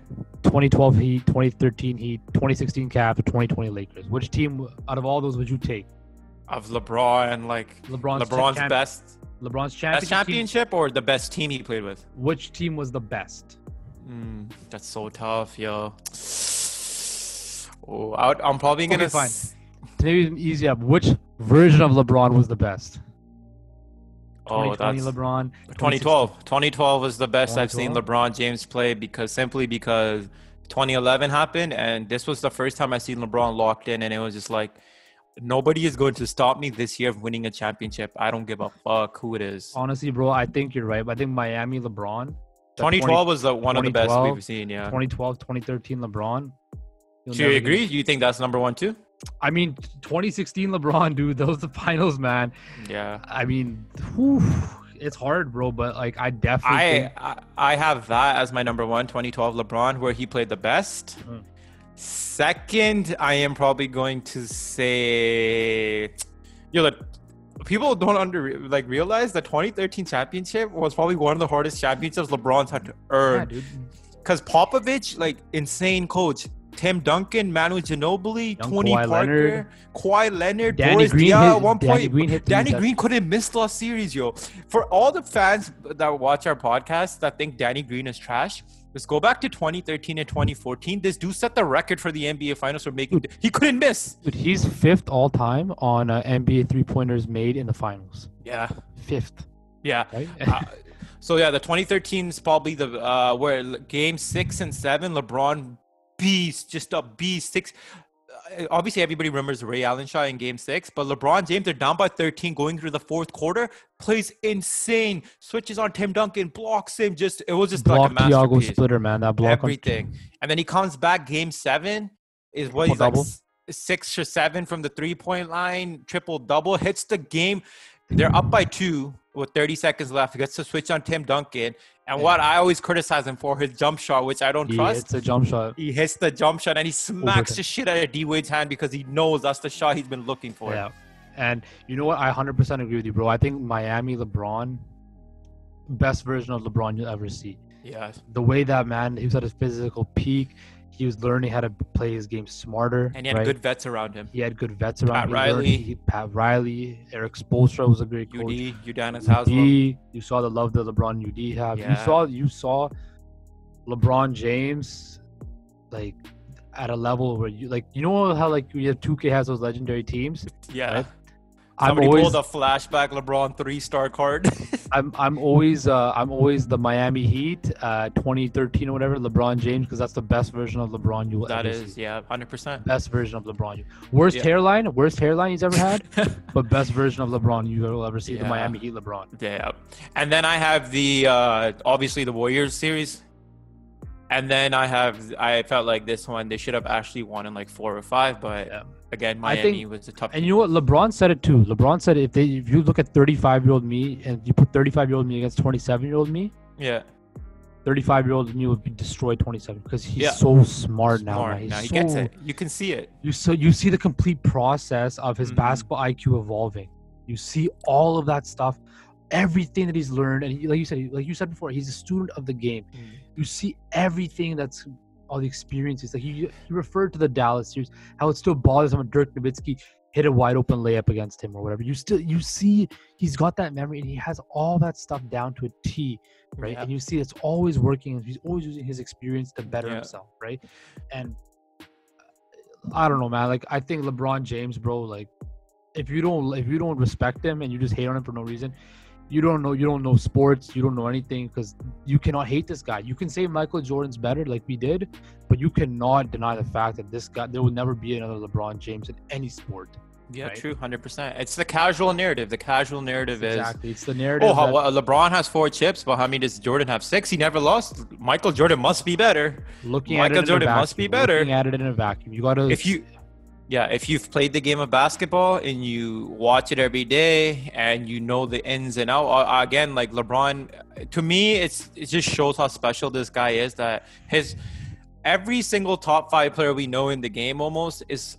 2012 Heat, 2013 Heat, 2016 Cavs, or 2020 Lakers. Which team out of all those would you take? Of LeBron, and like LeBron's LeBron's champ- best LeBron's best championship. team- championship or the best team he played with. which team was the best? Mm, that's so tough, yo. *sighs* Oh, I, I'm probably gonna. fine. s- Maybe easy up. Which version of LeBron was the best? Oh, 2020 that's LeBron. 2012. 2012 was the best I've seen LeBron James play because simply because 2011 happened and this was the first time I seen LeBron locked in and it was just like nobody is going to stop me this year of winning a championship. I don't give a fuck who it is. Honestly, bro, I think you're right. I think Miami LeBron. the 2012 was the one of the best we've seen. Yeah. 2012, 2013 LeBron. Do you agree? get- You think that's number one too? I mean, 2016 LeBron, *laughs* dude. Those the finals, man. Yeah. I mean, whew, it's hard, bro. But like, I definitely I, think I I have that as my number one, 2012 LeBron, where he played the best. Mhm. Second, I am probably going to say, yo, the, people don't under like realize the 2013 championship was probably one of the hardest championships LeBron's had to earn. dude. Because Popovich, like insane coach. Tim Duncan, Manu Ginobili, Young Tony Kawhi Parker, Leonard. Kawhi Leonard, Danny Boris Green Diaw hit- at one Danny point. Green Danny. Green could have missed last series, yo. For all the fans that watch our podcast that think Danny Green is trash, let's go back to 2013 and 2014. This dude set the record for the NBA Finals for making. He couldn't miss. Dude, he's fifth all time on uh, NBA three pointers made in the finals. Yeah, Fifth, yeah. right? *laughs* Uh, so yeah, the 2013 is probably the uh, where game six and seven, LeBron beast, just a beast. Six. Uh, Obviously, everybody remembers Ray Allen shot in Game Six, but LeBron James, they're down by 13 going through the fourth quarter, plays insane, switches on Tim Duncan, blocks him. Just it was just block like a Tiago splitter, man. That block on- Everything, and then he comes back Game Seven, is what he's Triple like six or seven from the three point line, triple double, hits the game. They're up by two with 30 seconds left. He gets to switch on Tim Duncan. And what I always criticize him for his jump shot, which I don't He trust. hits a jump shot. He hits the jump shot and he smacks the shit out of D Wade's hand because he knows that's the shot he's been looking for. Yeah. And you know what? I 100% agree with you, bro. I think Miami LeBron, best version of LeBron you'll ever see. Yeah. The way that man, he was at his physical peak. He was learning how to play his game smarter. And he had right? good vets around him. He had good vets around. Pat him. Riley. he- Pat Riley, Erik Spoelstra was a great coach. UD, Udonis Haslam. UD, you saw the love that LeBron UD have. You saw you saw LeBron James like at a level where you like you know how like we have 2K has those legendary teams. Yeah. Right? I'm Somebody always pulled a flashback LeBron three star card. *laughs* I'm I'm always uh I'm always the Miami Heat uh 2013 or whatever LeBron James because that's the best version of LeBron you that is, see. yeah, 100%. Best version of LeBron. You- Worst Yeah. hairline, worst hairline he's ever had, *laughs* but best version of LeBron you will ever see. The Miami Heat LeBron. Yeah. And then I have the uh obviously the Warriors series. And then I have I felt like this one they should have actually won in like four or five, but Yeah. Again, Miami think, was a tough. And you know what? LeBron said it too. LeBron said if they if you look at 35 year old me and you put 35 year old me against 27 year old me, yeah, 35 year old me would be destroyed 27 because he's yeah. so smart, smart now. He's now he so, gets it. You can see it. You so you see the complete process of his mm-hmm. basketball IQ evolving. You see all of that stuff, everything that he's learned, and he, like you said, like you said before, he's a student of the game. Mm-hmm. You see everything that's all the experiences. Like he, he referred to the Dallas series, how it still bothers him when Dirk Nowitzki hit a wide open layup against him or whatever. You still you see he's got that memory and he has all that stuff down to a T, right? Yeah. And you see it's always working. He's always using his experience to better yeah. himself, right? And uh, I don't know, man. Like I think LeBron James, bro. Like if you don't if you don't respect him and you just hate on him for no reason, you don't know you don't know sports you don't know anything because you cannot hate this guy you can say michael jordan's better like we did but you cannot deny the fact that this guy there will never be another lebron james in any sport yeah, right? true, hundred percent. It's the casual narrative. The casual narrative is exactly. It's the narrative. Oh, how, that, LeBron has four chips, but how many does Jordan have? Six. He never lost. Michael Jordan must be better. Looking Michael at it Jordan must be better. Looking at it in a vacuum, you got to. If you yeah, if you've played the game of basketball and you watch it every day and you know the ins and out, uh, again, like LeBron, to me, it's it just shows how special this guy is. That his every single top five player we know in the game almost is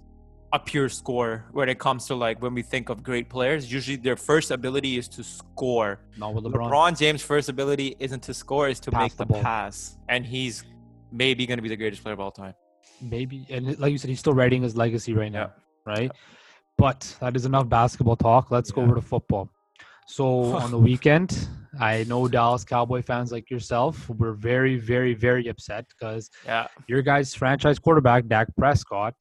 a pure score when it comes to like when we think of great players. Usually, their first ability is to score. Not with LeBron. LeBron James' first ability isn't to score; is to pass make the, the pass, and he's maybe going to be the greatest player of all time maybe and like you said he's still writing his legacy right now yeah. right? But that is enough basketball talk. Let's yeah. go over to football. So *laughs* on the weekend i know dallas cowboy fans like yourself were very very very upset because yeah. your guys franchise quarterback dak prescott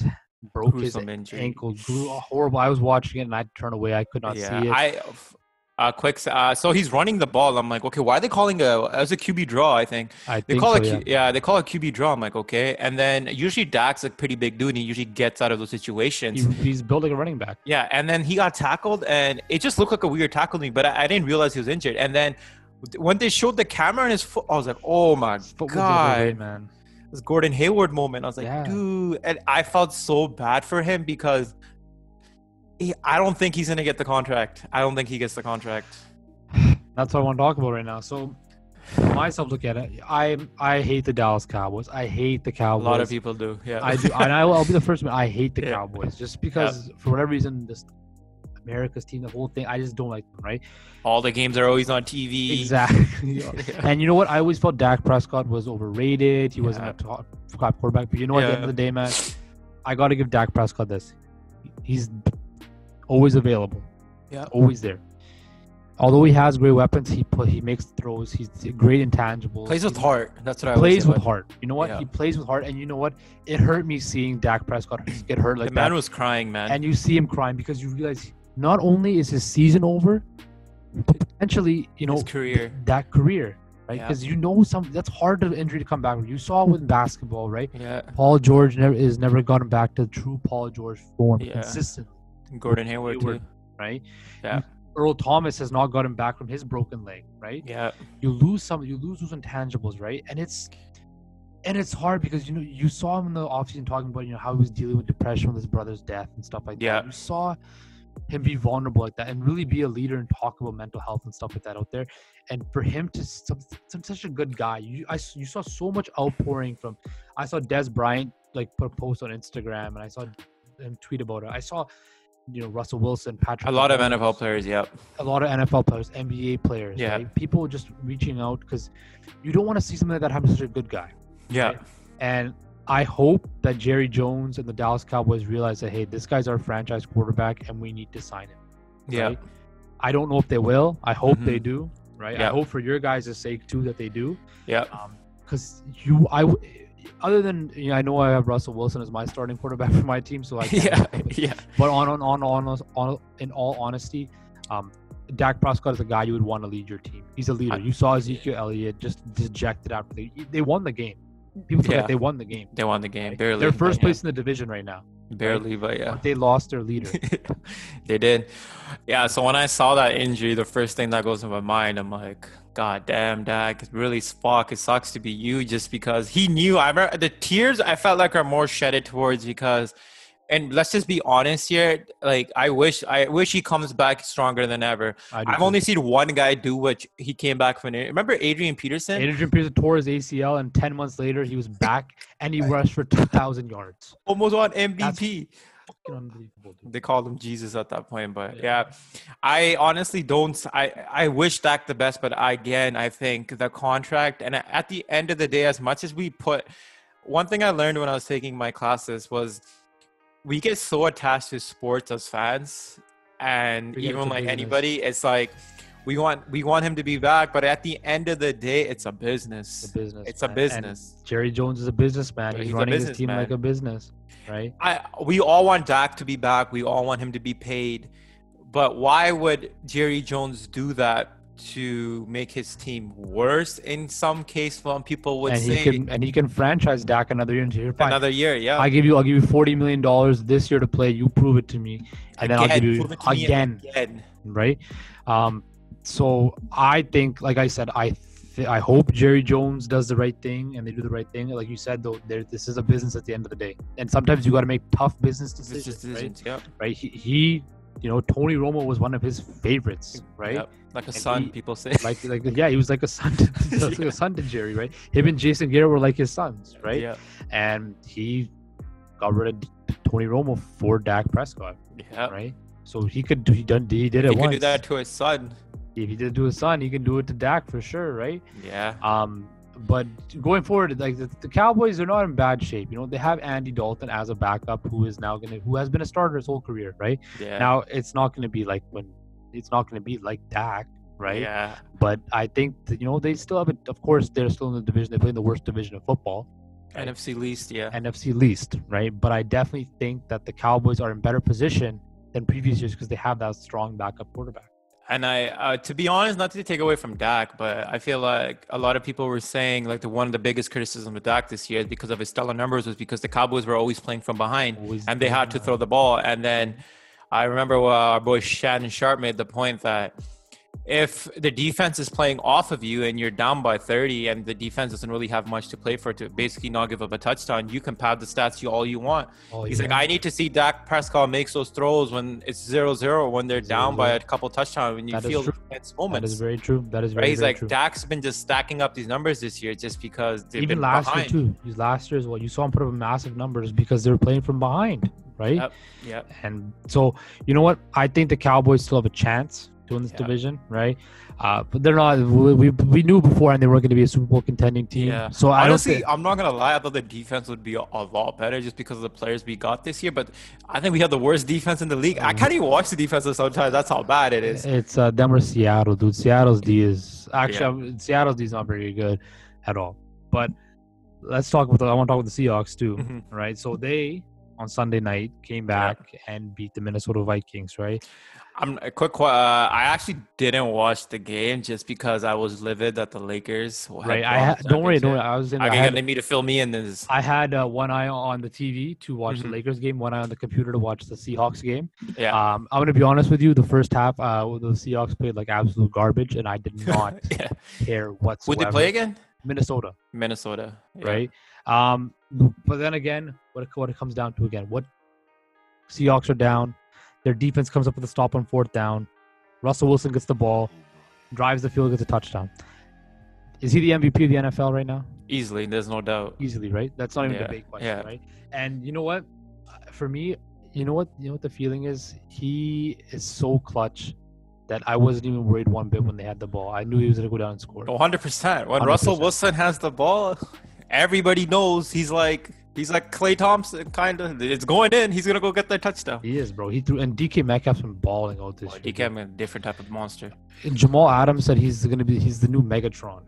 broke his ankle grew horrible. I was watching it and i turned away. I could not yeah, see it. I uh, quick. Uh, so he's running the ball. I'm like, okay, why are they calling a as a QB draw? I think I they think call so, it. Yeah. yeah. they call it QB draw. I'm like, okay. And then usually Dak's a pretty big dude, and he usually gets out of those situations. He, he's building a running back. Yeah, and then he got tackled, and it just looked like a weird tackle to me. But I, I didn't realize he was injured. And then when they showed the camera in his foot, I was like, oh my god, man. This Gordon Hayward moment. I was like, yeah. dude, and I felt so bad for him because he, I don't think he's gonna get the contract. I don't think he gets the contract. *sighs* That's what I want to talk about right now. So, myself, look at it. I I hate the Dallas Cowboys. I hate the Cowboys. A lot of people do. Yeah, I do, and I, will be the first one. I hate the *laughs* yeah. Cowboys just because for whatever reason this America's team, the whole thing. I just don't like them. Right. All the games are always on TV. Exactly. *laughs* yeah. And you know what? I always felt Dak Prescott was overrated. He yeah. wasn't a top, top quarterback. But you know what? At the end of the day, man, I got to give Dak Prescott this. He's always available. Yeah. Always there although he has great weapons, he put he makes throws. He's great intangibles. Plays with heart. That's what I plays with heart. You know what? Yeah. He plays with heart, and you know what? It hurt me seeing Dak Prescott get hurt like the man that. was crying, man. And you see him crying because you realize not only is his season over, but potentially, you know, his career, that career, right? Because yeah. you know some that's hard to injury to come back. You saw with basketball, right? Yeah. Paul George never is never gotten back to true Paul George form yeah. consistently. Gordon Hayward, Hayward too. right? Yeah. Earl Thomas has not gotten back from his broken leg, right? Yeah. You lose some, you lose those intangibles, right? And it's and it's hard because you know you saw him in the offseason talking about you know how he was dealing with depression with his brother's death and stuff like yeah. that. You saw him be vulnerable like that and really be a leader and talk about mental health and stuff like that out there. And for him to some, some such a good guy, you I, you saw so much outpouring from. I saw Dez Bryant like put a post on Instagram and I saw him tweet about it. I saw you know Russell Wilson, Patrick. A lot of NFL players, yep. A lot of NFL players, NBA players. Yeah. Right? People just reaching out because you don't want to see something like that happen to such a good guy. Yeah. Right? And I hope that Jerry Jones and the Dallas Cowboys realize that hey, this guy's our franchise quarterback, and we need to sign him. Yeah. Right? I don't know if they will. I hope mm-hmm. they do. Right. Yep. I hope for your guys' sake too that they do. Yeah. Because um, you, I other than you know, I know I have Russell Wilson as my starting quarterback for my team, so I *laughs* yeah, yeah. *laughs* But on on on on, on in all honesty, um, Dak Prescott is a guy you would want to lead your team. He's a leader. You saw Ezekiel Elliott just dejected after they they won the game. People forget yeah. they won the game. They won the game barely. They're first place yeah. in the division right now. Barely, but yeah. But they lost their leader. *laughs* they did. Yeah, so when I saw that injury, the first thing that goes in my mind, I'm like, God damn, Dak, really fuck. It sucks to be you just because he knew. I remember the tears I felt like are more shedded towards because and let's just be honest here. Like I wish I wish he comes back stronger than ever. I've too. only seen one guy do what he came back from. Remember Adrian Peterson? Adrian Peterson tore his ACL, and ten months later he was *laughs* back and he rushed for two thousand yards. Almost on MVP. They called him Jesus at that point, but yeah. yeah, I honestly don't. I I wish Dak the best, but again, I think the contract and at the end of the day, as much as we put, one thing I learned when I was taking my classes was we get so attached to sports as fans, and even like anybody, it's like we want we want him to be back, but at the end of the day, it's a business. It's a business. It's man. a business. And Jerry Jones is a businessman. He's, He's running his team man. like a business, right? I we all want Dak to be back. We all want him to be paid, but why would Jerry Jones do that to make his team worse in some case some people would and say. he can, and he can franchise Dak another year into your another year yeah. I give you I'll give you 40 million dollars this year to play. You prove it to me. And again, then I'll give you again, again. Right? Um so I think like I said I th- I hope Jerry Jones does the right thing and they do the right thing. Like you said though there this is a business at the end of the day. And sometimes you got to make tough business decisions, decisions right? Yeah. right? He, he you know, Tony Romo was one of his favorites, right? Yep. Like a and son, he, people say. Like, like, yeah, he was like a son, to, *laughs* *laughs* yeah. like a son to Jerry, right? Him and Jason Garrett were like his sons, right? Yeah. And he got rid of Tony Romo for Dak Prescott, yeah. right? So he could do, he done, he did it. He once. could do that to his son. If he did it to his son, he can do it to Dak for sure, right? Yeah. Um, but going forward, like the, the, Cowboys are not in bad shape. You know, they have Andy Dalton as a backup who is now gonna who has been a starter his whole career, right? Yeah. Now it's not gonna be like when it's not gonna be like Dak, right? Yeah. But I think that, you know they still have it. Of course, they're still in the division. They play in the worst division of football. Right? NFC least, yeah. NFC least, right? But I definitely think that the Cowboys are in better position than previous years because they have that strong backup quarterback. And I, uh, to be honest, not to take away from Dak, but I feel like a lot of people were saying like the one of the biggest criticisms of Dak this year because of his stellar numbers was because the Cowboys were always playing from behind always and they had to throw the ball. And then I remember our boy Shannon Sharpe made the point that if the defense is playing off of you and you're down by 30 and the defense doesn't really have much to play for to basically not give up a touchdown, you can pad the stats you all you want. All He's you like, want. I need to see Dak Prescott makes those throws when it's 0-0, when they're zero, down zero. by a couple touchdowns, when you that feel tense moments. That is very true. That is very, right? He's very like, true. Dak's been just stacking up these numbers this year just because they've Even been last behind. year too. These last year as well. You saw him put up massive numbers because they were playing from behind, right? Yeah. yep. And so, you know what? I think the Cowboys still have a chance to win this yep. division, right? Uh, but they're not. We, we knew before, and they weren't going to be a Super Bowl contending team. Yeah. So I honestly, think, I'm not gonna lie. I thought the defense would be a, a, lot better just because of the players we got this year. But I think we have the worst defense in the league. I can't even watch the defense sometimes. That's how bad it is. It's uh, or Seattle, dude. Seattle's D is actually yeah. Seattle's D is not very good at all. But let's talk about. The, I want to talk about the Seahawks too, mm-hmm. right? So they on Sunday night came back yeah. and beat the Minnesota Vikings, right? I'm a quick. Uh, I actually didn't watch the game just because I was livid that the Lakers. Right. I ha- don't worry. Don't worry. I was in. I, I had, me to fill me in this. I had uh, one eye on the TV to watch mm-hmm. the Lakers game, one eye on the computer to watch the Seahawks game. Yeah. Um, I'm gonna be honest with you. The first half, uh, the Seahawks played like absolute garbage, and I did *laughs* not yeah. care whatsoever. Would they play again? Minnesota. Minnesota. Yeah. Right. Um, but then again, what what it comes down to again, what Seahawks are down their defense comes up with a stop on fourth down. Russell Wilson gets the ball, drives the field, gets a touchdown. Is he the MVP of the NFL right now? Easily, there's no doubt. Easily, right? That's not even yeah. a big question, yeah. right? And you know what? For me, you know what? You know what the feeling is? He is so clutch that I wasn't even worried one bit when they had the ball. I knew he was going to go down and score. 100%. When 100%. Russell Wilson has the ball, everybody knows he's like He's like Klay Thompson, kind of. It's going in. He's gonna go get that touchdown. He is, bro. He threw, and DK Metcalf's been balling out this. Oh, DK a different type of monster. And Jamal Adams said he's gonna be. He's the new Megatron.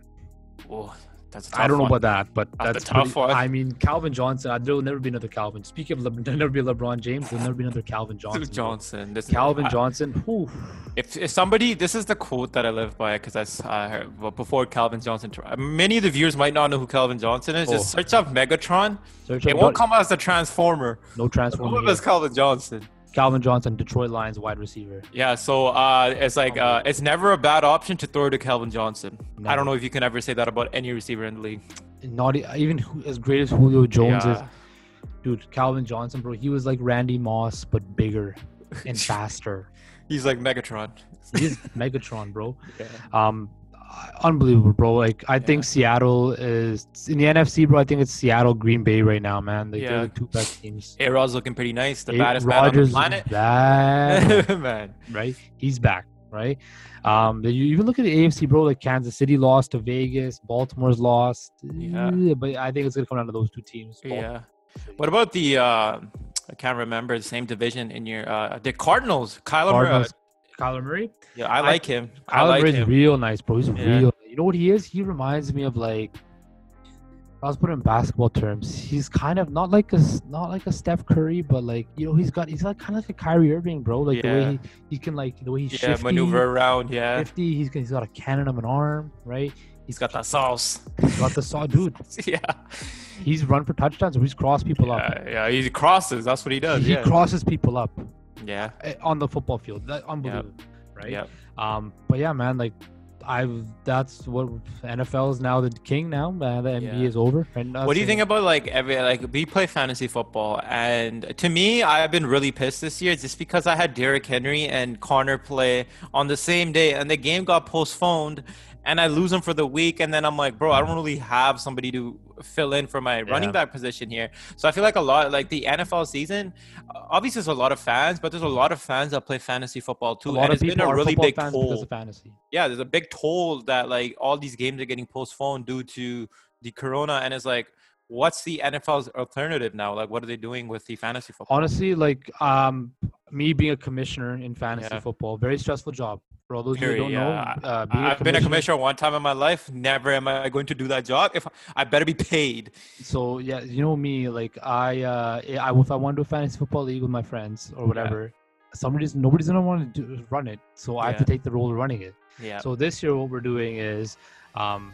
Oh, that's I don't know about that, but that's, that's tough pretty, one. I mean, Calvin Johnson. There will never be another Calvin. Speaking of, Le, *laughs* there'll never be LeBron James. There'll never be another Calvin Johnson. Johnson. This Calvin is, Johnson. Whew. If, if somebody, this is the quote that I live by because I uh, heard well, before Calvin Johnson. Many of the viewers might not know who Calvin Johnson is. Oh. Just search up Megatron. Search it won't come as a Transformer. No Transformer. Who is Calvin Johnson? Calvin Johnson, Detroit Lions wide receiver. Yeah, so uh, it's like uh, it's never a bad option to throw to Calvin Johnson. I don't know if you can ever say that about any receiver in the league. Not even as great as Julio Jones yeah. is. dude, Calvin Johnson, bro, he was like Randy Moss but bigger and *laughs* faster. He's like Megatron. He's Megatron, bro. *laughs* Yeah. Um, unbelievable, bro. Like I yeah. think Seattle is in the NFC, bro. I think it's Seattle, Green Bay right now, man. Like, yeah, they're the two best teams. A Rod's looking pretty nice. The A- baddest Rodgers man on the planet. *laughs* Man, right? He's back, right? Um, you even look at the AFC, bro. Like Kansas City lost to Vegas, Baltimore's lost. Yeah, but I think it's gonna come down to those two teams. Yeah. What about the? uh I can't remember the same division in your uh the Cardinals. Kyler Cardinals. Kyler Murray. Yeah, I like I, him. I Kyler like Murray's him. real nice, bro. He's yeah. real. You know what he is? He reminds me of like. I was putting in basketball terms. He's kind of not like a not like a Steph Curry, but like you know he's got he's like kind of like a Kyrie Irving, bro. Like yeah. the way he, he can like the way he yeah shifty, maneuver around, yeah. Fifty. He's he's got a cannon of an arm, right? He's got that sauce. He's got the sauce, *laughs* dude. yeah. He's run for touchdowns. He's crossed people yeah, up. Yeah, he crosses. That's what he does. He yeah. crosses people up. Yeah. Eh, on the football field. That unbelievable. Yep. Right. Yeah. Um. But yeah, man. Like, I've. That's what NFL is now the king. Now uh, the NBA yeah. is over. And what do you think about like every like we play fantasy football, and to me, I've been really pissed this year just because I had Derrick Henry and Conner play on the same day, and the game got postponed and I lose him for the week, and then I'm like, bro, I don't really have somebody to fill in for my yeah. running back position here. So I feel like a lot, like the NFL season, obviously there's a lot of fans, but there's a lot of fans that play fantasy football too, and it's been a really big toll. Yeah, there's a big toll that like all these games are getting postponed due to the corona, and it's like what's the NFL's alternative now? Like, what are they doing with the fantasy football? Honestly, like, um, me being a commissioner in fantasy yeah. football, very stressful job. For all those Period, who don't yeah. know, uh, I've been a commissioner one time in my life. Never am I going to do that job. If I better be paid. So yeah, you know me. Like I, uh, I if I want to do a fantasy football league with my friends or whatever, yeah. somebody's nobody's gonna want to do, run it. So I have to take the role of running it. Yeah. So this year, what we're doing is, um,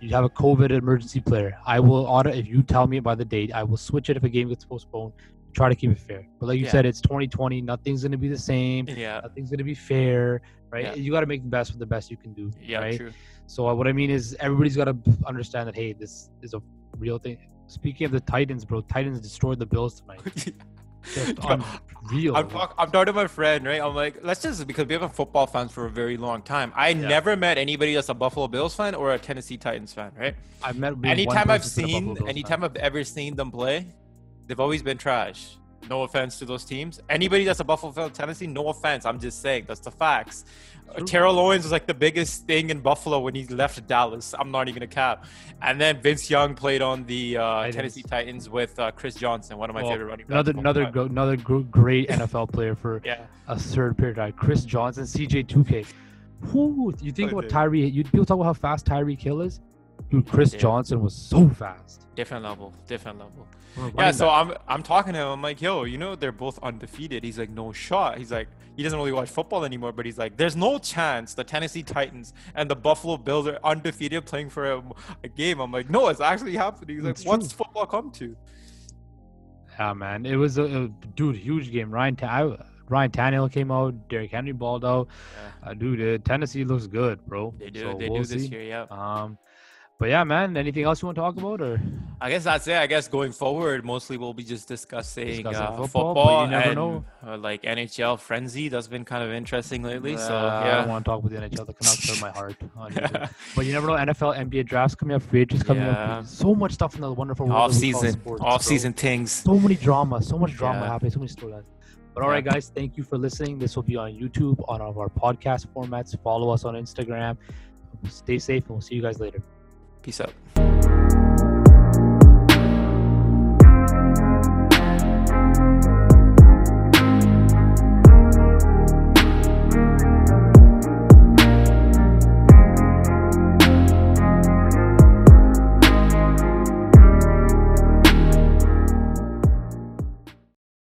you have a COVID emergency player. I will order if you tell me by the date. I will switch it if a game gets postponed. Try to keep it fair. But like you yeah. said, it's 2020. Nothing's gonna be the same. Yeah. Nothing's gonna be fair, right? Yeah. You got to make the best with the best you can do. Yeah, right? true. So what I mean is, everybody's got to understand that hey, this is a real thing. Speaking of the Titans, bro, Titans destroyed the Bills tonight. *laughs* Just *laughs* unreal. I'm, talk, I'm talking to my friend, right? I'm like, let's just because we have been football fans for a very long time. I yeah. never met anybody that's a Buffalo Bills fan or a Tennessee Titans fan, right? I've met anytime I've seen, anytime fan. I've ever seen them play, they've always been trash. No offense to those teams. Anybody that's a Buffalo fan, Tennessee, no offense. I'm just saying that's the facts. Terrell Owens was like the biggest thing in Buffalo when he left Dallas. I'm not even a cap. And then Vince Young played on the uh, Tennessee Titans with uh, Chris Johnson, one of my well, favorite running backs. Another another another great NFL player for yeah. a third period. Chris Johnson, CJ2K. Who you think about Tyreek? You people talk about how fast Tyreek Hill is. Dude, Chris yeah. Johnson was so fast. Different level, different level. Yeah, so I'm I'm talking to him. I'm like, yo, you know, they're both undefeated. He's like, no shot. He's like, he doesn't really watch football anymore, but he's like, there's no chance the Tennessee Titans and the Buffalo Bills are undefeated playing for a, a game. I'm like, no, it's actually happening. He's like, it's what's true. football come to? Yeah, man, it was a, a dude, huge game. Ryan, Ta- Ryan Tannehill came out. Derrick Henry balled out. Yeah. Uh, dude, uh, Tennessee looks good, bro. They do. So they we'll do this see. year. Yeah. Um, but yeah, man. Anything else you want to talk about, or? I guess that's it. I guess going forward, mostly we'll be just discussing, discussing uh, football, football and uh, like NHL frenzy. That's been kind of interesting lately. Uh, so yeah, I don't want to talk about the NHL. The Canucks hurt my heart. *laughs* but you never know. NFL, NBA drafts coming up, free agents coming yeah. up. So much stuff in the wonderful world off season, sports, off season things. So many drama, so much drama yeah. happening, so many storylines. But all right, guys, thank you for listening. This will be on YouTube on all of our podcast formats. Follow us on Instagram. Stay safe, and we'll see you guys later. Peace out.